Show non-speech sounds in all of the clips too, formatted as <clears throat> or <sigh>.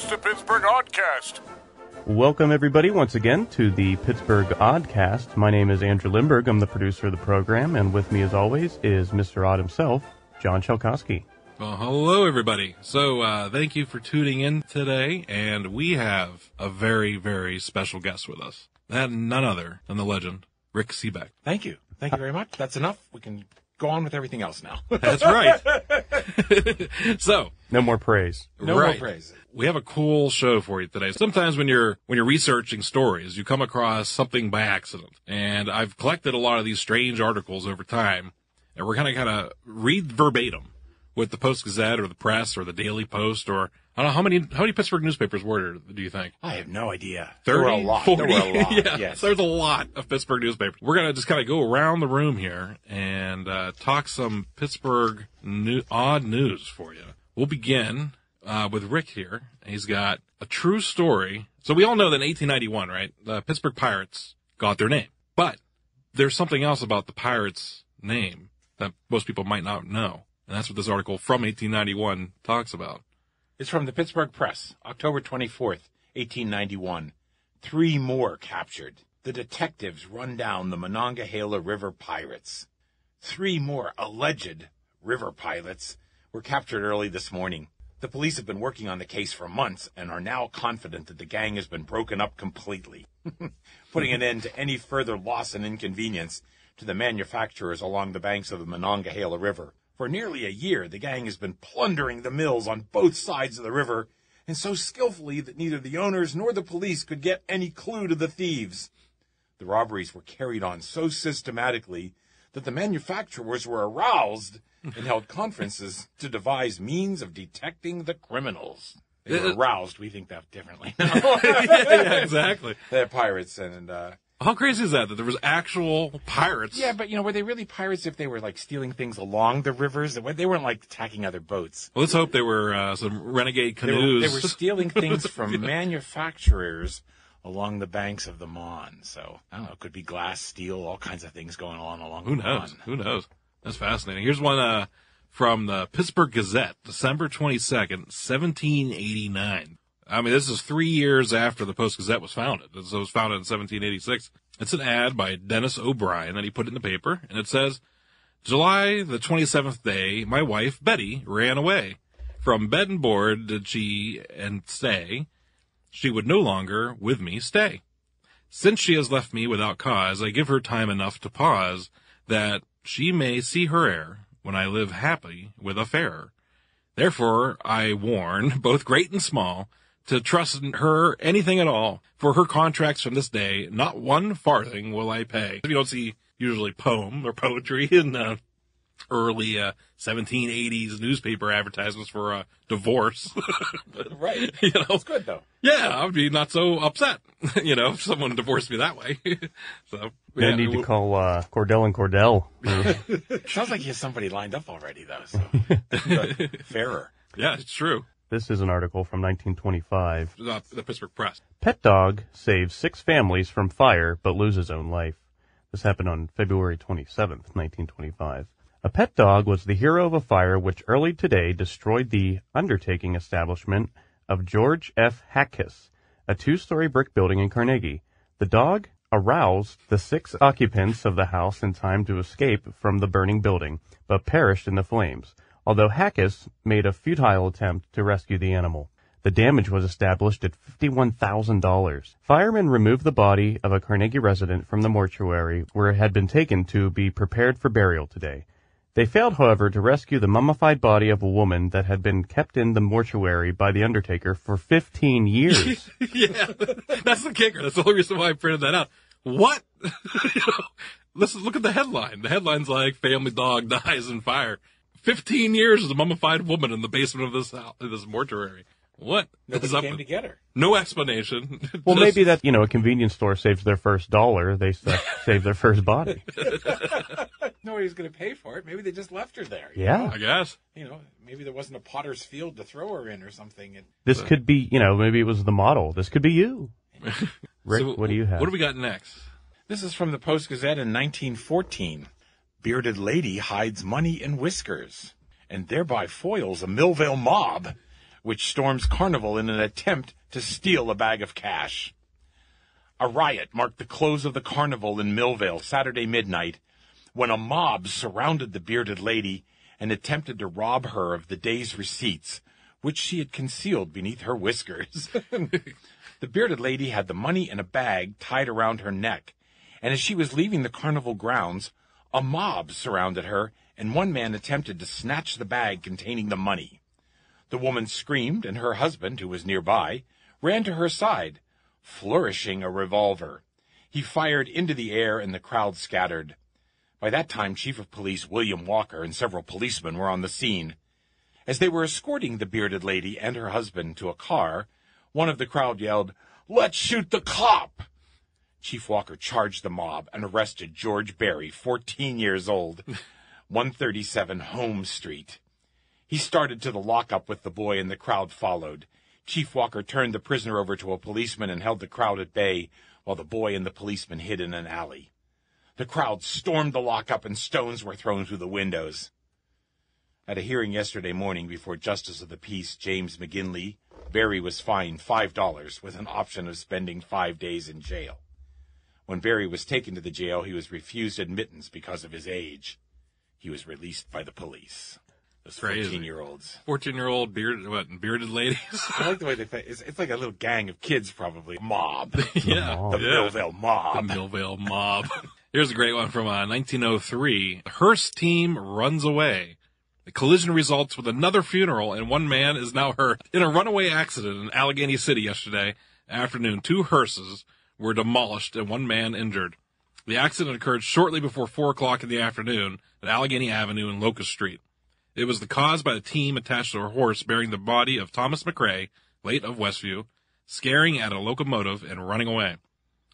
It's the Pittsburgh Oddcast. Welcome, everybody, once again to the Pittsburgh Oddcast. My name is Andrew Lindberg. I'm the producer of the program, and with me, as always, is Mr. Odd himself, John Chalkowski. Well, hello, everybody. So, uh, thank you for tuning in today, and we have a very, very special guest with us. That none other than the legend, Rick Sebak. Thank you. Thank you very much. That's enough. We can go on with everything else now. <laughs> That's right. <laughs> so, No more praise. no right. more praise. We have a cool show for you today. Sometimes when you're when you're researching stories, you come across something by accident. And I've collected a lot of these strange articles over time, and we're gonna kind of read verbatim what the Post Gazette or the Press or the Daily Post or I don't know how many how many Pittsburgh newspapers were there, do you think? I have no idea. 30, there were a lot. 40? There were a lot. <laughs> yeah, yes. there's a lot of Pittsburgh newspapers. We're going to just kind of go around the room here and uh, talk some Pittsburgh new, odd news for you. We'll begin uh, with Rick here. He's got a true story. So we all know that in 1891, right, the Pittsburgh Pirates got their name. But there's something else about the Pirates' name that most people might not know. And that's what this article from 1891 talks about. It's from the Pittsburgh Press, October 24th, 1891. Three more captured. The detectives run down the Monongahela River pirates. Three more alleged river pilots were captured early this morning. The police have been working on the case for months and are now confident that the gang has been broken up completely, <laughs> putting an end to any further loss and inconvenience to the manufacturers along the banks of the Monongahela River. For nearly a year, the gang has been plundering the mills on both sides of the river, and so skillfully that neither the owners nor the police could get any clue to the thieves. The robberies were carried on so systematically that the manufacturers were aroused and held <laughs> conferences to devise means of detecting the criminals. They were aroused. We think that differently now. <laughs> yeah, exactly. <laughs> They're pirates and, uh, How crazy is that? That there was actual pirates. yeah, but you know, were they really pirates if they were like stealing things along the rivers? They weren't like attacking other boats. Well, let's hope they were uh, some renegade They were, canoes. they were stealing things <laughs> from manufacturers along the banks of the Mon. So I don't know. It could be glass, steel, all kinds of things going on along Who knows? Mon. Who knows? That's fascinating. Here's one uh, from the Pittsburgh Gazette, December 22nd, 1789. I mean, this is three years after the Post Gazette was founded. It was founded in 1786. It's an ad by Dennis O'Brien that he put in the paper, and it says, July the 27th day, my wife, Betty, ran away. From bed and board did she and stay. She would no longer with me stay. Since she has left me without cause, I give her time enough to pause that she may see her heir when I live happy with a fairer. Therefore, I warn <laughs> both great and small to trust in her anything at all. For her contracts from this day, not one farthing will I pay. You don't see usually poem or poetry in uh, early uh, 1780s newspaper advertisements for a divorce. <laughs> Right. <laughs> you know, It's good though. yeah, I would be not so upset, <laughs> you know, if someone divorced me that way. so, I yeah, need to w- call uh, Cordell and Cordell. Sounds like he has somebody lined up already though. So fairer. yeah, it's true. This is an article from 1925. The, the Pittsburgh Press. Pet dog saves six families from fire but loses own life. This happened on February 27th, 1925. A pet dog was the hero of a fire which early today destroyed the undertaking establishment of George F. Hackis, a two-story brick building in Carnegie. The dog aroused the six occupants of the house in time to escape from the burning building, but perished in the flames, although Hackis made a futile attempt to rescue the animal. The damage was established at $51,000. Firemen removed the body of a Carnegie resident from the mortuary where it had been taken to be prepared for burial today. They failed, however, to rescue the mummified body of a woman that had been kept in the mortuary by the undertaker for 15 years. <laughs> yeah, that's the kicker. That's the only reason why I printed that out. What? <laughs> you know, listen, look at the headline. The headline's like "Family Dog <laughs> Dies in Fire." Fifteen years as a mummified woman in the basement of this house, this mortuary. What? Nobody is up came with- to get her. No explanation. <laughs> well, Just- maybe that, you know, a convenience store saves their first dollar, they sa- uh, <laughs> save their first body. <laughs> Nobody's going to pay for it. Maybe they just left her there. you Yeah. know? I guess. You know, maybe there wasn't a potter's field to throw her in or something. And This could be, you know, maybe it was the model. This could be you. Rick, So, what do you have? What do we got next? this is from the Post Gazette in 1914. Bearded lady hides money in whiskers and thereby foils a Millvale mob which storms Carnival in an attempt to steal a bag of cash. A riot marked the close of the carnival in Millvale Saturday midnight when a mob surrounded the bearded lady and attempted to rob her of the day's receipts, which she had concealed beneath her whiskers. <laughs> the bearded lady had the money in a bag tied around her neck, and as she was leaving the carnival grounds, a mob surrounded her, and one man attempted to snatch the bag containing the money. The woman screamed, and her husband, who was nearby, ran to her side, flourishing a revolver. He fired into the air, and the crowd scattered. By that time, Chief of Police William Walker and several policemen were on the scene. As they were escorting the bearded lady and her husband to a car, one of the crowd yelled, Let's shoot the cop! Chief Walker charged the mob and arrested George Barry, 14 years old, <laughs> 137 Holmes Street. He started to the lockup with the boy and the crowd followed. Chief Walker turned the prisoner over to a policeman and held the crowd at bay while the boy and the policeman hid in an alley. The crowd stormed the lockup and stones were thrown through the windows. At a hearing yesterday morning before Justice of the Peace James McGinley, Barry was fined $5 with an option of spending five days in jail. When Barry was taken to the jail, he was refused admittance because of his age. He was released by the police. Those Crazy. 14 year olds. 14 year old bearded, what, bearded ladies. <laughs> I like the way they think. It's, it's like a little gang of kids, probably. Mob. <laughs> yeah. mob. The yeah. Millvale mob. The Millvale mob. <laughs> Here's a great one from uh, 1903. Hearst team runs away. The collision results with another funeral, and one man is now hurt. In a runaway accident in Allegheny City yesterday afternoon, two hearses were demolished and one man injured. The accident occurred shortly before 4 o'clock in the afternoon at Allegheny Avenue and Locust Street. It was the cause by a team attached to a horse bearing the body of Thomas McRae, late of Westview, scaring at a locomotive and running away.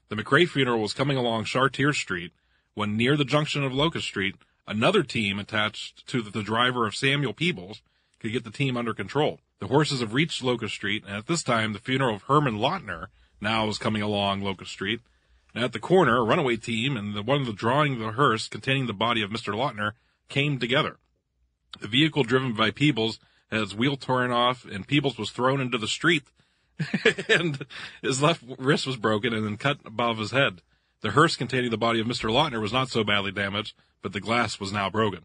The McRae funeral was coming along Chartier Street when near the junction of Locust Street, another team attached to the driver of Samuel Peebles could get the team under control. The horses have reached Locust Street, and at this time, the funeral of Herman Lautner now was coming along Locust Street. And at the corner, a runaway team and the one the drawing the hearse containing the body of Mr. Lautner came together. The vehicle driven by Peebles had its wheel torn off, and Peebles was thrown into the street <laughs> and his left wrist was broken and then cut above his head. The hearse containing the body of Mr. Lautner was not so badly damaged, but the glass was now broken.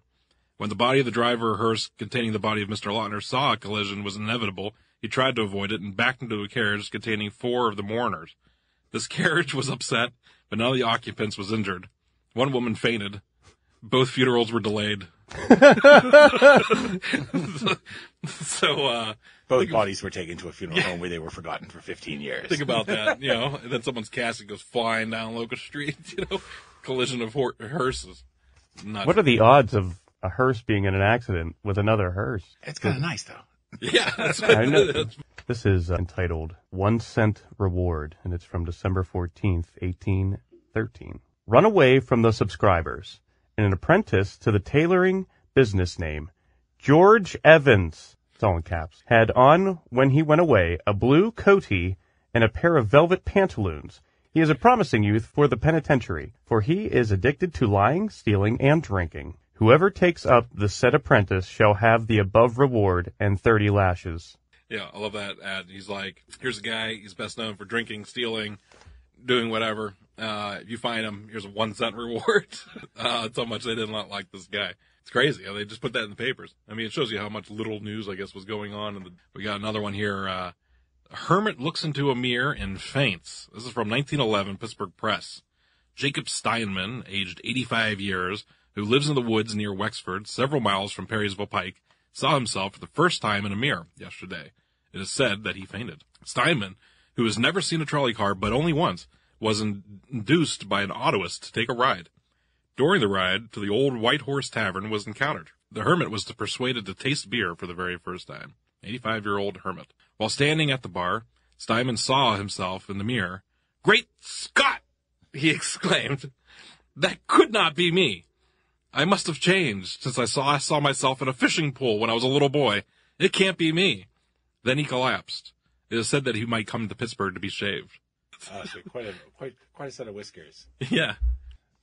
When the body of the driver hearse containing the body of Mr. Lautner saw a collision was inevitable, he tried to avoid it and backed into a carriage containing four of the mourners. This <laughs> carriage was upset, but none of the occupants was injured. One woman fainted. Both funerals were delayed. <laughs> so, uh, Both bodies were taken to a funeral home where they were forgotten for 15 years. Think about that, <laughs> you know, and then someone's casket goes flying down Locust Street, you know, collision of hor- hearses. Nuts. What are the odds of a hearse being in an accident with another hearse? it's kind of nice, though. <laughs> yeah, that's I know. This is uh, entitled One Cent Reward, and it's from December 14th, 1813. Run away from the subscribers. And an apprentice to the tailoring business name, George Evans, it's all in caps, had on when he went away a blue coatee and a pair of velvet pantaloons. He is a promising youth for the penitentiary, for he is addicted to lying, stealing, and drinking. Whoever takes up the said apprentice shall have the above reward and thirty lashes. Yeah, I love that ad. He's like, here's a guy, he's best known for drinking, stealing, doing whatever. Uh, if you find him, here's a one cent <laughs> reward. uh, how much they did not like this guy. It's crazy they just put that in the papers. I mean, it shows you how much little news, I guess, was going on. And we got another one here. Uh, hermit looks into a mirror and faints. This is from 1911 Pittsburgh Press. Jacob Steinman, aged 85 years, who lives in the woods near Wexford, several miles from Perrysville Pike, saw himself for the first time in a mirror yesterday. It is said that he fainted. Steinman, who has never seen a trolley car but only once, was induced by an autoist to take a ride. During the ride to the old White Horse Tavern was encountered. The hermit was persuaded to taste beer for the very first time. 85 year old hermit. While standing at the bar, Steinman saw himself in the mirror. Great Scott! He <laughs> exclaimed. That could not be me. I must have changed since I saw I saw myself in a fishing pool when I was a little boy. It can't be me. Then he collapsed. It is said that he might come to Pittsburgh to be shaved. Uh, so quite a quite quite a set of whiskers. <laughs> yeah.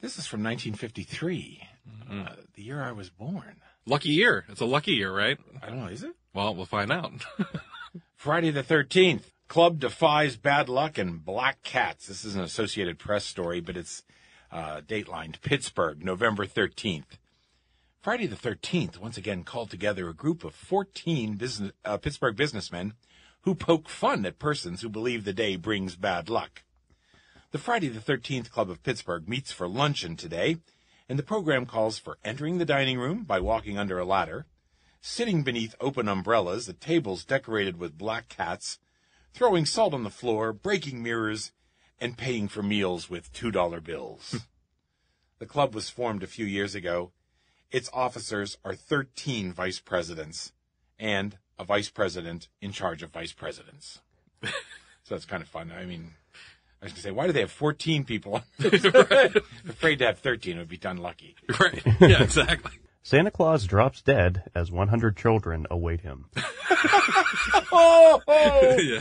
This is from 1953, uh, the year I was born. Lucky year. It's a lucky year, right? I don't know, is it? Well, we'll find out. <laughs> Friday the 13th. Club defies bad luck and black cats. This is an Associated Press story, but it's uh, datelined Pittsburgh, November 13th. Friday the 13th once again called together a group of 14 business, uh, Pittsburgh businessmen who poke fun at persons who believe the day brings bad luck. The Friday the 13th Club of Pittsburgh meets for luncheon today, and the program calls for entering the dining room by walking under a ladder, sitting beneath open umbrellas at tables decorated with black cats, throwing salt on the floor, breaking mirrors, and paying for meals with $2 bills. Hmm. the club was formed a few years ago. Its officers are 13 vice presidents and a vice president in charge of vice presidents. <laughs> so that's kind of fun. I mean, I was going to say, why do they have 14 people? <laughs> Afraid to have 13. It would be unlucky. Right. <laughs> Yeah, exactly. Santa Claus drops dead as 100 children await him. Oh, oh. yeah.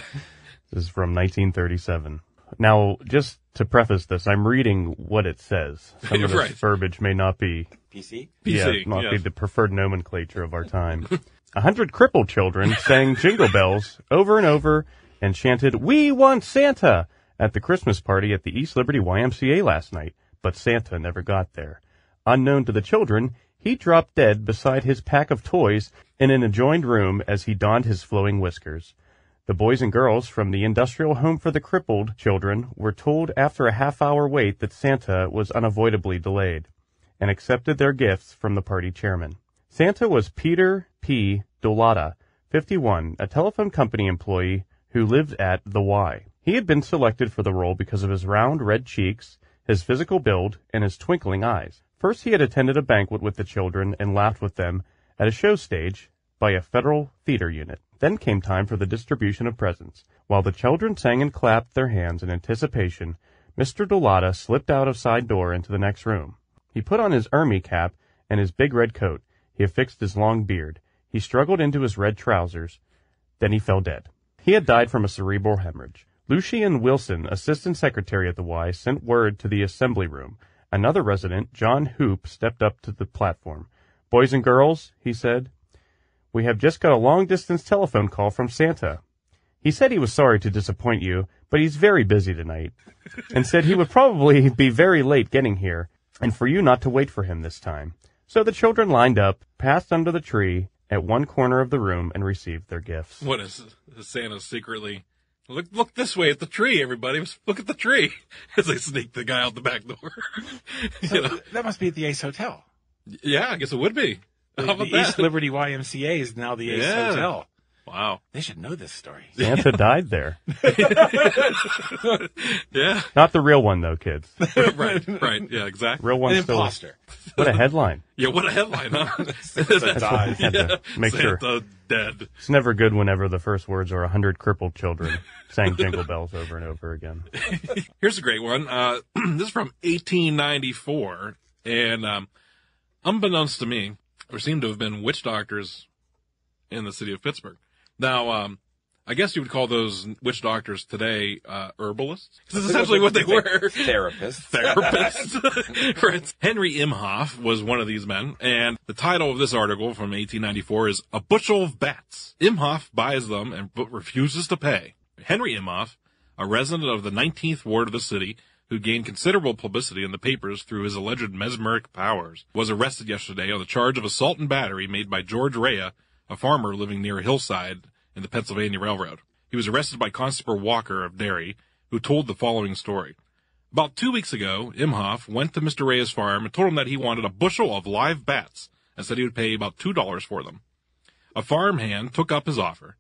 This is from 1937. Now, just to preface this, I'm reading what it says. <laughs> Some of this Right. verbiage may not be, PC? yeah, PC, not be the preferred nomenclature of our time. <laughs> A hundred crippled children sang jingle bells over and over and chanted, "We want Santa!" at the Christmas party at the East Liberty YMCA last night, but Santa never got there. Unknown to the children, he dropped dead beside his pack of toys in an adjoined room as he donned his flowing whiskers. The boys and girls from the industrial home for the crippled children were told after a half hour wait that Santa was unavoidably delayed and accepted their gifts from the party chairman. Santa was Peter P. Dolata, 51, a telephone company employee who lived at the Y. He had been selected for the role because of his round red cheeks, his physical build, and his twinkling eyes. First, he had attended a banquet with the children and laughed with them at a show stage by a federal theater unit. Then came time for the distribution of presents. While the children sang and clapped their hands in anticipation, Mr. Dolata slipped out of side door into the next room. He put on his ermine cap and his big red coat. He affixed his long beard. He struggled into his red trousers. Then he fell dead. He had died from a cerebral hemorrhage. Lucian Wilson, assistant secretary at the Y, sent word to the assembly room. Another resident, John Hoop, stepped up to the platform. Boys and girls, he said, we have just got a long distance telephone call from Santa. He said he was sorry to disappoint you, but he's very busy tonight, and said he would probably be very late getting here, and for you not to wait for him this time. So the children lined up, passed under the tree at one corner of the room, and received their gifts. What is, is Santa secretly? Look, look this way at the tree, everybody. Look at the tree <laughs> as they sneak the guy out the back door. <laughs> you know? That must be at the Ace Hotel. Yeah, I guess it would be. How The, about the East that? Liberty YMCA is now the Ace Yeah. Hotel. Wow. They should know this story. <laughs> Santa died there. <laughs> Yeah. Not the real one though, kids. <laughs> right. Right. Yeah. Exactly. Real An one still. imposter. What a headline. Yeah. What a headline, huh? Santa died. Had to make sure. Santa dead. It's never good whenever the first words are a hundred crippled children sang jingle bells over and over again. Here's a great one. Uh, <clears throat> this is from 1894, and um, unbeknownst to me, there seem to have been witch doctors in the city of Pittsburgh. Now, um, I guess you would call those witch doctors today uh, herbalists. 'Cause That's essentially what they were. Therapists. <laughs> Therapist. right. <laughs> Henry Imhoff was one of these men, and the title of this article from 1894 is "A Bushel of Bats." Imhoff buys them and but refuses to pay. Henry Imhoff, a resident of the 19th ward of the city, who gained considerable publicity in the papers through his alleged mesmeric powers, was arrested yesterday on the charge of assault and battery made by George Rea, a farmer living near a Hillside in the Pennsylvania Railroad. He was arrested by Constable Walker of Derry, who told the following story. About two weeks ago, Imhoff went to Mr. Rea's farm and told him that he wanted a bushel of live bats and said he would pay about $2 for them. A farm hand took up his offer.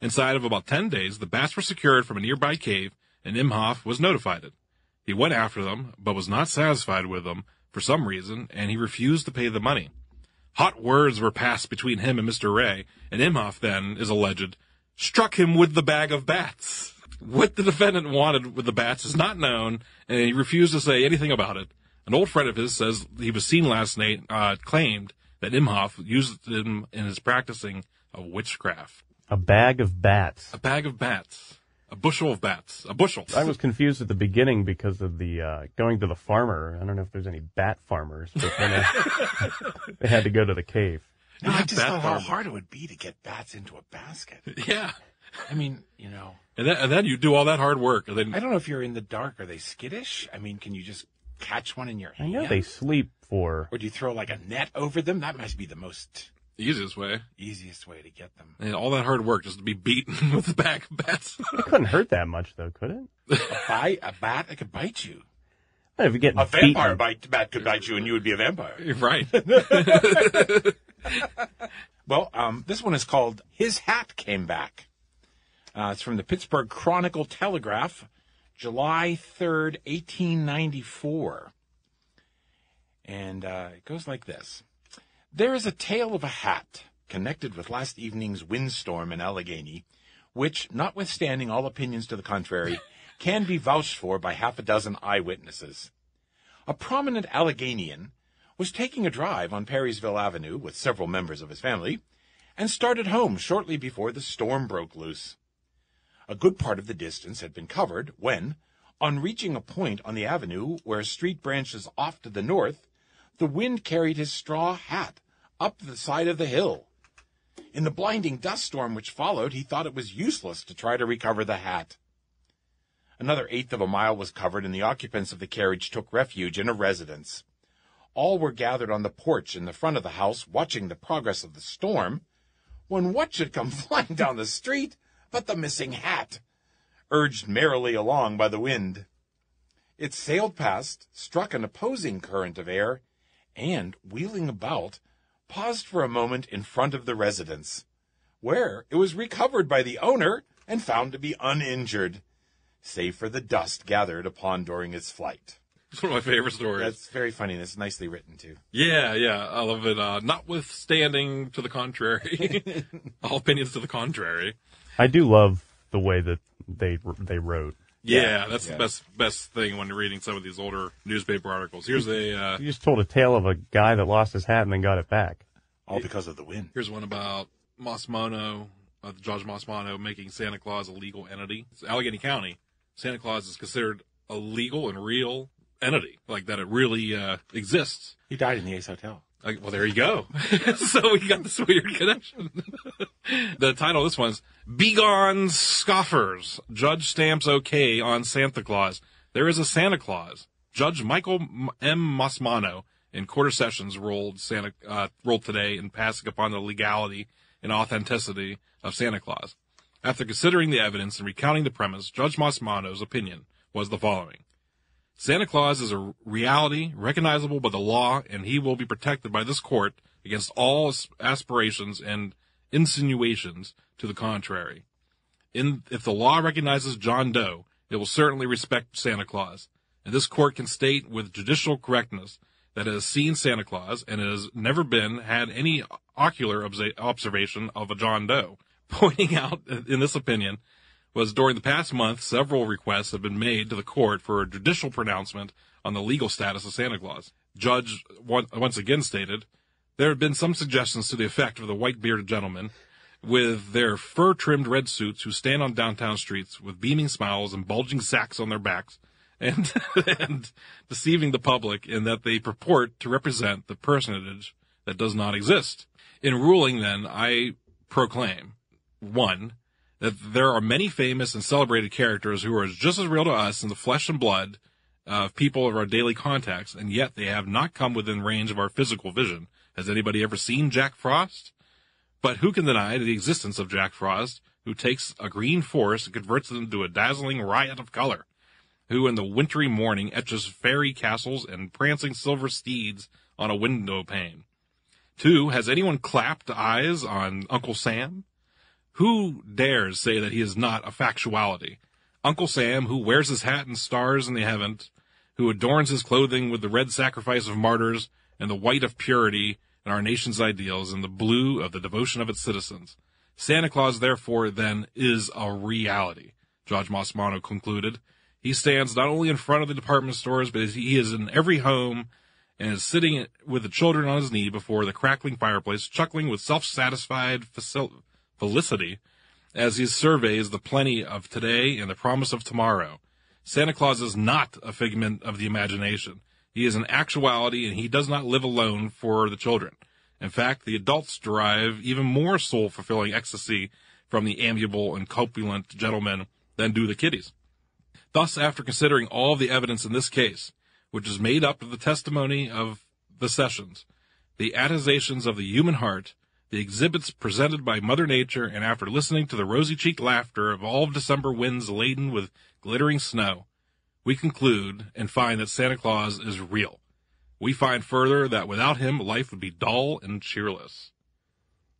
Inside of about 10 days, the bats were secured from a nearby cave and Imhoff was notified. He went after them, but was not satisfied with them for some reason, and he refused to pay the money. Hot words were passed between him and Mr. Rea, and Imhoff then, is alleged, struck him with the bag of bats. What the defendant wanted with the bats is not known, and he refused to say anything about it. An old friend of his says he was seen last night, uh, claimed that Imhoff used them in his practicing of witchcraft. A bag of bats. A bag of bats. A bushel of bats. A bushel. I was confused at the beginning because of the uh, going to the farmer. I don't know if there's any bat farmers, but then I, <laughs> they had to go to the cave. No, I just Bat thought how farm. hard it would be to get bats into a basket. Yeah. I mean, you know, And then, and then you do all that hard work, and then I don't know if you're in the dark. Are they skittish? I mean, can you just catch one in your hand? I know they sleep for. Or do you throw like a net over them? That must be the most the easiest way. easiest way to get them. And all that hard work just to be beaten <laughs> with the back bats. It couldn't hurt that much, though, could it? A bite, a bat that could bite you. If you get A vampire beaten, bite, bat could bite you, and you would be a vampire. <laughs> right. <laughs> Well, um, this one is called "His Hat Came Back." Uh, it's from the Pittsburgh Chronicle Telegraph, July third, eighteen ninety-four, and uh, it goes like this: There is a tale of a hat connected with last evening's windstorm in Allegheny, which, notwithstanding all opinions to the contrary, <laughs> can be vouched for by half a dozen eyewitnesses. A prominent Alleghenian was taking a drive on Perrysville Avenue with several members of his family and started home shortly before the storm broke loose. A good part of the distance had been covered when, on reaching a point on the avenue where a street branches off to the north, the wind carried his straw hat up the side of the hill. In the blinding dust storm which followed, he thought it was useless to try to recover the hat. Another eighth of a mile was covered, and the occupants of the carriage took refuge in a residence. All were gathered on the porch in the front of the house, watching the progress of the storm, when what should come <laughs> flying down the street but the missing hat, urged merrily along by the wind. It sailed past, struck an opposing current of air, and, wheeling about, paused for a moment in front of the residence, where it was recovered by the owner and found to be uninjured, save for the dust gathered upon during its flight. It's one of my favorite stories. That's very funny and it's nicely written too. Yeah, yeah, I love it. Uh, notwithstanding to the contrary, <laughs> all opinions to the contrary. I do love the way that they they wrote. Yeah, Yeah, that's yeah. the best best thing when you're reading some of these older newspaper articles. Here's a uh, You just told a tale of a guy that lost his hat and then got it back. All because of the wind. here's one about Musmanno, uh, Judge Musmanno making Santa Claus a legal entity. It's Allegheny County, Santa Claus is considered a legal and real entity, like that it really uh, exists. He died in the Ace Hotel. Well, there you go. <laughs> so we got this weird connection. <laughs> the title of this one's Begone Scoffers. Judge stamps okay on Santa Claus. There is a Santa Claus. Judge Michael M. Musmanno in Quarter Sessions ruled Santa, uh, ruled today in passing upon the legality and authenticity of Santa Claus. After considering the evidence and recounting the premise, Judge Musmanno's opinion was the following. Santa Claus is a reality recognizable by the law, and he will be protected by this court against all aspirations and insinuations to the contrary. In, if the law recognizes John Doe, it will certainly respect Santa Claus. And this court can state with judicial correctness that it has seen Santa Claus and has never been had any ocular observation of a John Doe. <laughs> Pointing out in this opinion was during the past month, several requests have been made to the court for a judicial pronouncement on the legal status of Santa Claus. Judge once again stated, there have been some suggestions to the effect of the white bearded gentlemen with their fur trimmed red suits who stand on downtown streets with beaming smiles and bulging sacks on their backs and, <laughs> and deceiving the public in that they purport to represent the personage that does not exist. In ruling then, I proclaim, one, that there are many famous and celebrated characters who are just as real to us in the flesh and blood of people of our daily contacts, and yet they have not come within range of our physical vision. Has anybody ever seen Jack Frost? But who can deny the existence of Jack Frost, who takes a green forest and converts it into a dazzling riot of color? Who in the wintry morning etches fairy castles and prancing silver steeds on a window pane? Two, has anyone clapped eyes on Uncle Sam? Who dares say that he is not a factuality? Uncle Sam, who wears his hat and stars in the heavens, who adorns his clothing with the red sacrifice of martyrs and the white of purity and our nation's ideals and the blue of the devotion of its citizens. Santa Claus, therefore, then, is a reality, Judge Musmanno concluded. He stands not only in front of the department stores, but he is in every home and is sitting with the children on his knee before the crackling fireplace, chuckling with self-satisfied facil- felicity as he surveys the plenty of today and the promise of tomorrow. Santa Claus is not a figment of the imagination. He is an actuality and he does not live alone for the children. In fact, the adults derive even more soul fulfilling ecstasy from the amiable and corpulent gentleman than do the kiddies. Thus, after considering all the evidence in this case, which is made up of the testimony of the sessions, the attestations of the human heart, the exhibits presented by Mother Nature, and after listening to the rosy-cheeked laughter of all of December winds laden with glittering snow, we conclude and find that Santa Claus is real. We find further that without him, life would be dull and cheerless.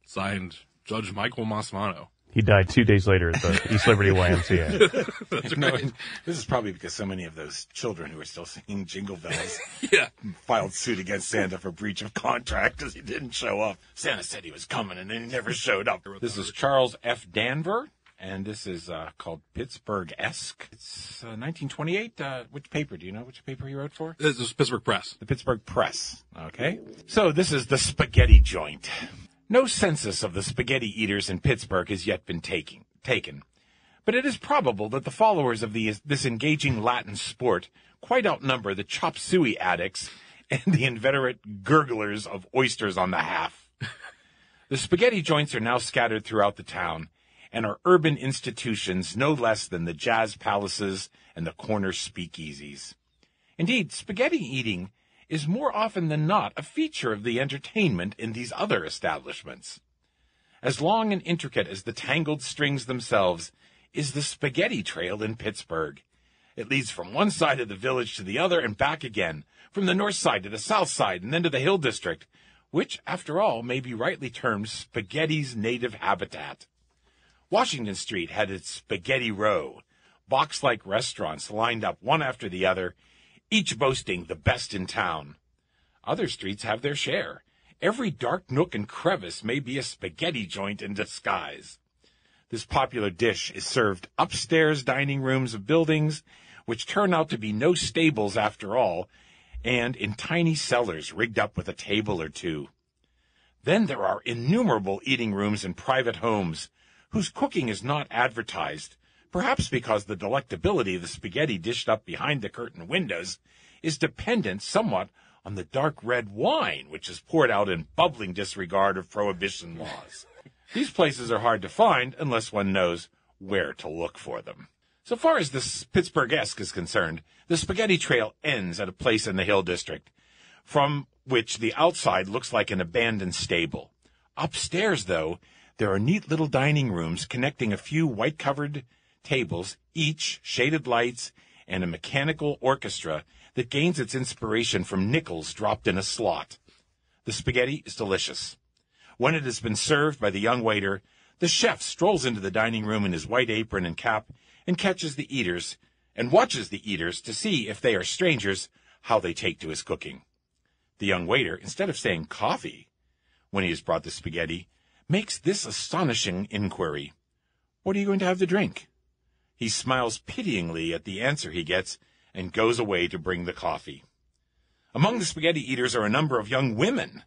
Signed, Judge Michael Musmanno. He died two days later at the East Liberty YMCA. <laughs> <laughs> No, this is probably because so many of those children who are still singing Jingle Bells <laughs> Yeah. filed suit against Santa for breach of contract because he didn't show up. Santa said he was coming and then he never showed up. This is Charles F. Danver, and this is uh, called Pittsburgh-esque. It's uh, 1928. Uh, which paper? Do you know which paper he wrote for? This is Pittsburgh Press. The Pittsburgh Press. Okay. So this is the spaghetti joint. No census of the spaghetti eaters in Pittsburgh has yet been taking, taken. But it is probable that the followers of the, this engaging Latin sport quite outnumber the chop suey addicts and the inveterate gurglers of oysters on the half. The spaghetti joints are now scattered throughout the town and are urban institutions no less than the jazz palaces and the corner speakeasies. Indeed, spaghetti eating is more often than not a feature of the entertainment in these other establishments. As long and intricate as the tangled strings themselves is the spaghetti trail in Pittsburgh. It leads from one side of the village to the other and back again, from the north side to the south side and then to the Hill District, which, after all, may be rightly termed spaghetti's native habitat. Washington Street had its Spaghetti Row, box like restaurants lined up one after the other, each boasting the best in town. Other streets have their share. Every dark nook and crevice may be a spaghetti joint in disguise. This popular dish is served upstairs dining rooms of buildings, which turn out to be no stables after all, and in tiny cellars rigged up with a table or two. Then there are innumerable eating rooms in private homes, whose cooking is not advertised, perhaps because the delectability of the spaghetti dished up behind the curtain windows is dependent somewhat on the dark red wine which is poured out in bubbling disregard of prohibition laws. These places are hard to find unless one knows where to look for them. So far as this Pittsburgh-esque is concerned, the spaghetti trail ends at a place in the Hill District, from which the outside looks like an abandoned stable. Upstairs, though, there are neat little dining rooms connecting a few white-covered tables, each shaded lights and a mechanical orchestra that gains its inspiration from nickels dropped in a slot. The spaghetti is delicious. When it has been served by the young waiter, the chef strolls into the dining room in his white apron and cap and catches the eaters and watches the eaters to see if they are strangers, how they take to his cooking. The young waiter, instead of saying coffee when he has brought the spaghetti, makes this astonishing inquiry. What are you going to have to drink? He smiles pityingly at the answer he gets and goes away to bring the coffee. Among the spaghetti eaters are a number of young women.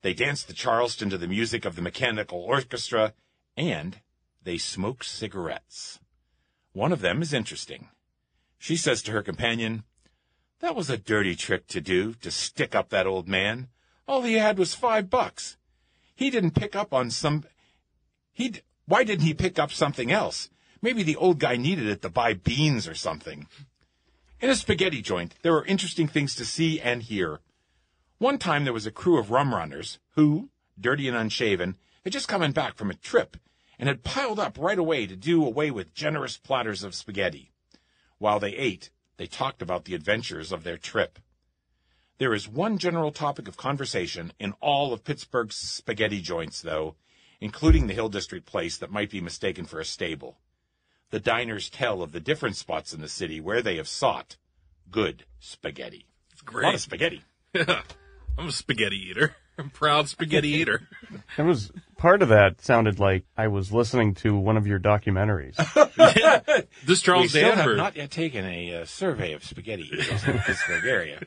They dance the Charleston to the music of the mechanical orchestra, and they smoke cigarettes. One of them is interesting. She says to her companion, That was a dirty trick to do, to stick up that old man. All he had was five bucks. He didn't pick up on some. He why didn't he pick up something else? Maybe the old guy needed it to buy beans or something. In a spaghetti joint, there are interesting things to see and hear. One time there was a crew of rum runners who, dirty and unshaven, had just come back from a trip and had piled up right away to do away with generous platters of spaghetti. While they ate, they talked about the adventures of their trip. There is one general topic of conversation in all of Pittsburgh's spaghetti joints, though, including the Hill District place that might be mistaken for a stable. The diners tell of the different spots in the city where they have sought good spaghetti. It's A lot great. of spaghetti. Yeah. <laughs> I'm a spaghetti eater. I'm a proud spaghetti <laughs> eater. It was part of that sounded like I was listening to one of your documentaries. <laughs> This we Charles still have not yet taken a uh, survey of spaghetti eaters in the Pittsburgh area.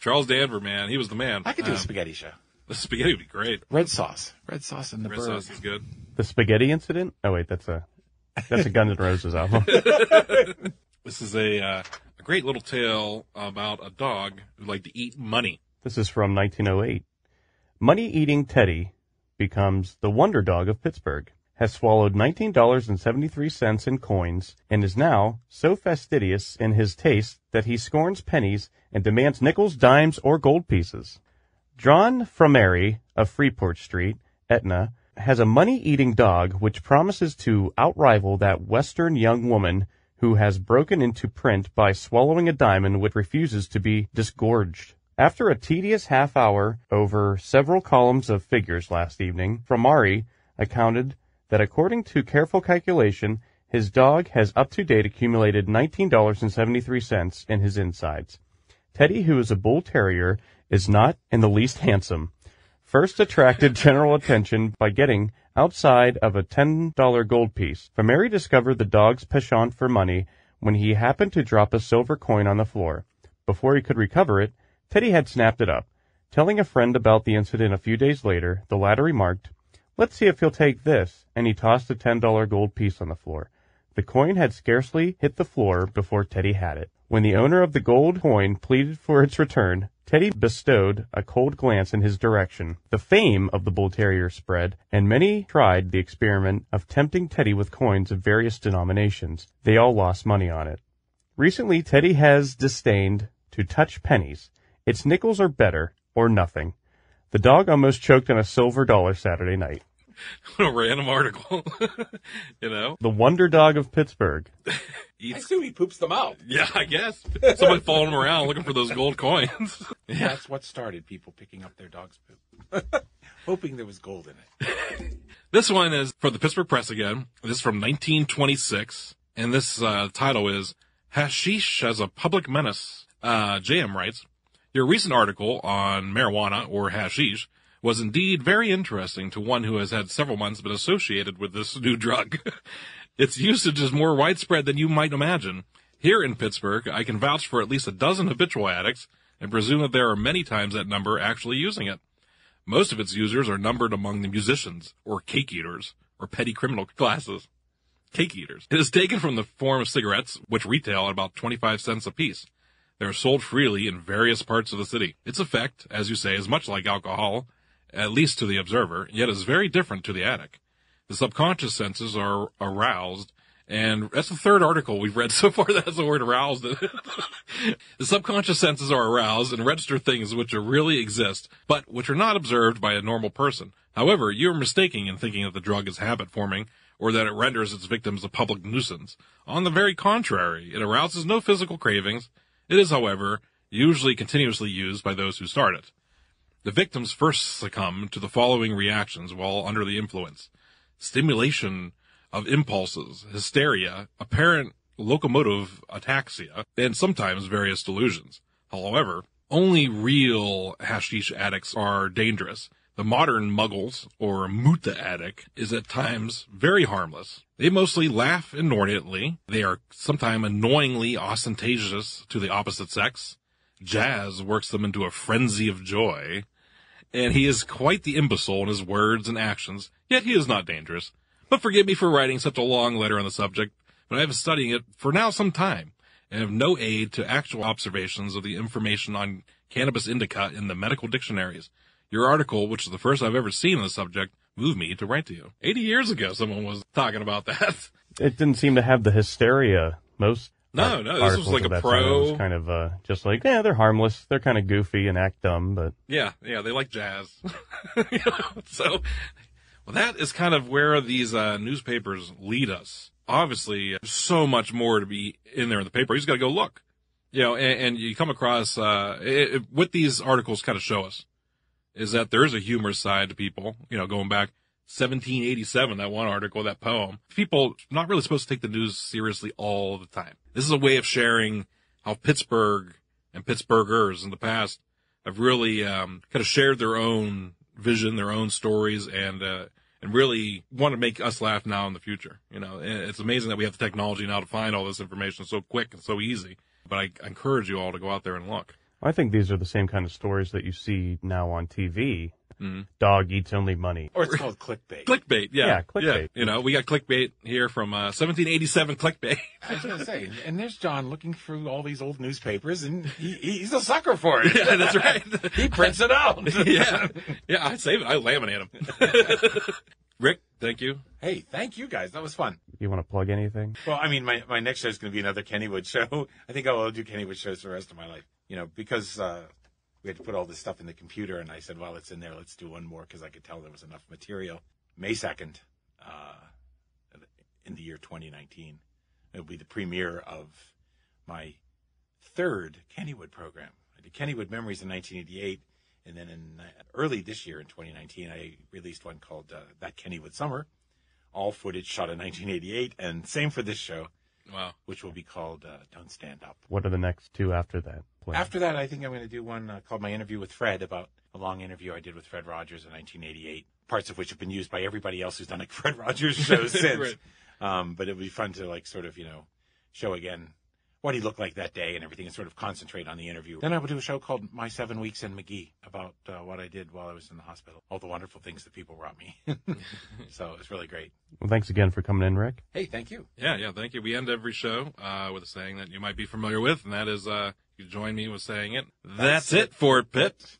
Charles Danver, man, he was the man. I could do a Um, spaghetti show. The spaghetti would be great. Red sauce. Red sauce in the Red bird. sauce is good. the Spaghetti Incident? Oh wait, that's a that's a Guns N' Roses album. <laughs> This is a uh, a great little tale about a dog who liked to eat money. This is from 1908. Money eating Teddy becomes the wonder dog of Pittsburgh. has swallowed $19.73 in coins and is now so fastidious in his taste that he scorns pennies and demands nickels, dimes, or gold pieces. John Fromeri of Freeport Street, Etna, has a money-eating dog which promises to outrival that Western young woman who has broken into print by swallowing a diamond which refuses to be disgorged. After a tedious half hour over several columns of figures last evening, Fromari accounted that according to careful calculation, his dog has up to date accumulated $19.73 in his insides. Teddy, who is a bull terrier, is not in the least handsome. First attracted general attention by getting outside of a $10 gold piece. Fromeri discovered the dog's penchant for money when he happened to drop a silver coin on the floor. Before he could recover it, Teddy had snapped it up. Telling a friend about the incident a few days later, the latter remarked, Let's see if he'll take this, and he tossed a $10 gold piece on the floor. The coin had scarcely hit the floor before Teddy had it. When the owner of the gold coin pleaded for its return, Teddy bestowed a cold glance in his direction. The fame of the bull terrier spread, and many tried the experiment of tempting Teddy with coins of various denominations. They all lost money on it. Recently, Teddy has disdained to touch pennies. Its nickels are better, or nothing. The dog almost choked on a silver dollar Saturday night. <laughs> a random article. <laughs> you know? The wonder dog of Pittsburgh. <laughs> I assume he poops them out. yeah, I guess. Somebody following him around looking for those gold coins. yeah. That's what started people picking up their dog's poop. Hoping there was gold in it. This one is for the Pittsburgh Press again. This is from 1926, and this uh, title is "Hashish as a Public Menace." Uh, JM writes, "Your recent article on marijuana or hashish was indeed very interesting to one who has had several months been associated with this new drug. <laughs> its usage is more widespread than you might imagine. Here in Pittsburgh, I can vouch for at least a dozen habitual addicts and presume that there are many times that number actually using it." Most of its users are numbered among the musicians, or cake eaters, or petty criminal classes. Cake eaters. It is taken from the form of cigarettes, which retail at about 25 cents a piece. They are sold freely in various parts of the city. Its effect, as you say, is much like alcohol, at least to the observer, yet is very different to the addict. The subconscious senses are aroused, and that's the third article we've read <laughs> so far that has the word aroused <laughs> the subconscious senses are aroused and register things which really exist, but which are not observed by a normal person. However, you are mistaken in thinking that the drug is habit forming or that it renders its victims a public nuisance. On the very contrary, it arouses no physical cravings. It is, however, usually continuously used by those who start it. The victims first succumb to the following reactions while under the influence. Stimulation of impulses, hysteria, apparent locomotor ataxia, and sometimes various delusions. However, only real hashish addicts are dangerous. The modern muggles, or muta addict, is at times very harmless. They mostly laugh inordinately. They are sometimes annoyingly ostentatious to the opposite sex. Jazz works them into a frenzy of joy. And he is quite the imbecile in his words and actions, yet he is not dangerous. But forgive me for writing such a long letter on the subject, but I have been studying it for now some time, and have no aid to actual observations of the information on cannabis indica in the medical dictionaries. Your article, which is the first I've ever seen on the subject, moved me to write to you. 80 years ago, someone was talking about that. It didn't seem to have the hysteria most. No, ar- no, this was like a. It was pro- kind of uh, just like, yeah, they're harmless. They're kind of goofy and act dumb, but Yeah, yeah, they like jazz. <laughs> You know, so, well, that is kind of where these uh, newspapers lead us. Obviously, there's so much more to be in there in the paper. You just got to go look. You know, and, and you come across uh, it, it- what these articles kind of show us is that there is a humorous side to people. You know, going back 1787, that one article, that poem. People not really supposed to take the news seriously all the time. This is a way of sharing how Pittsburgh and Pittsburghers in the past have really um, kind of shared their own vision, their own stories, and uh, and really want to make us laugh now in the future. You know, it's amazing that we have the technology now to find all this information so quick and so easy. But I encourage you all to go out there and look. I think these are the same kind of stories that you see now on TV. Mm-hmm. Dog eats only money. Or it's called clickbait. Clickbait, yeah, Yeah, clickbait. You know, we got clickbait here from uh, 1787 clickbait. I was going to say, and there's John looking through all these old newspapers, and he, he's a sucker for it. yeah, that's right. <laughs> He prints it out. <laughs> yeah, yeah. I save it. I laminate them. <laughs> Rick, Thank you. Hey, thank you guys. That was fun. You want to plug anything? Well, I mean, my, my next show is going to be another Kennywood show. I think I'll do Kennywood shows for the rest of my life. You know, because uh, we had to put all this stuff in the computer, and I said, well, it's in there. Let's do one more because I could tell there was enough material. May 2nd, uh, in the year 2019, it'll be the premiere of my third Kennywood program. I did Kennywood Memories in 1988, and then in uh, early this year in 2019, I released one called uh, That Kennywood Summer, all footage shot in 1988, and same for this show, Wow. which will be called uh, Don't Stand Up. What are the next two after that? planned? After that, I think I'm going to do one uh, called My Interview with Fred about a long interview I did with Fred Rogers in 1988, parts of which have been used by everybody else who's done a <laughs> Fred Rogers show <laughs> since. Right. um, but it would be fun to like sort of, you know, show again what he looked like that day and everything and sort of concentrate on the interview. Then I would do a show called My Seven Weeks in McGee about uh, what I did while I was in the hospital, all the wonderful things that people brought me. <laughs> so it's really great. Well, thanks again for coming in, Rick. Hey, thank you. Yeah, yeah, thank you. We end every show uh, with a saying that you might be familiar with, and that is uh, you join me with saying it. That's, That's it, for Pitt.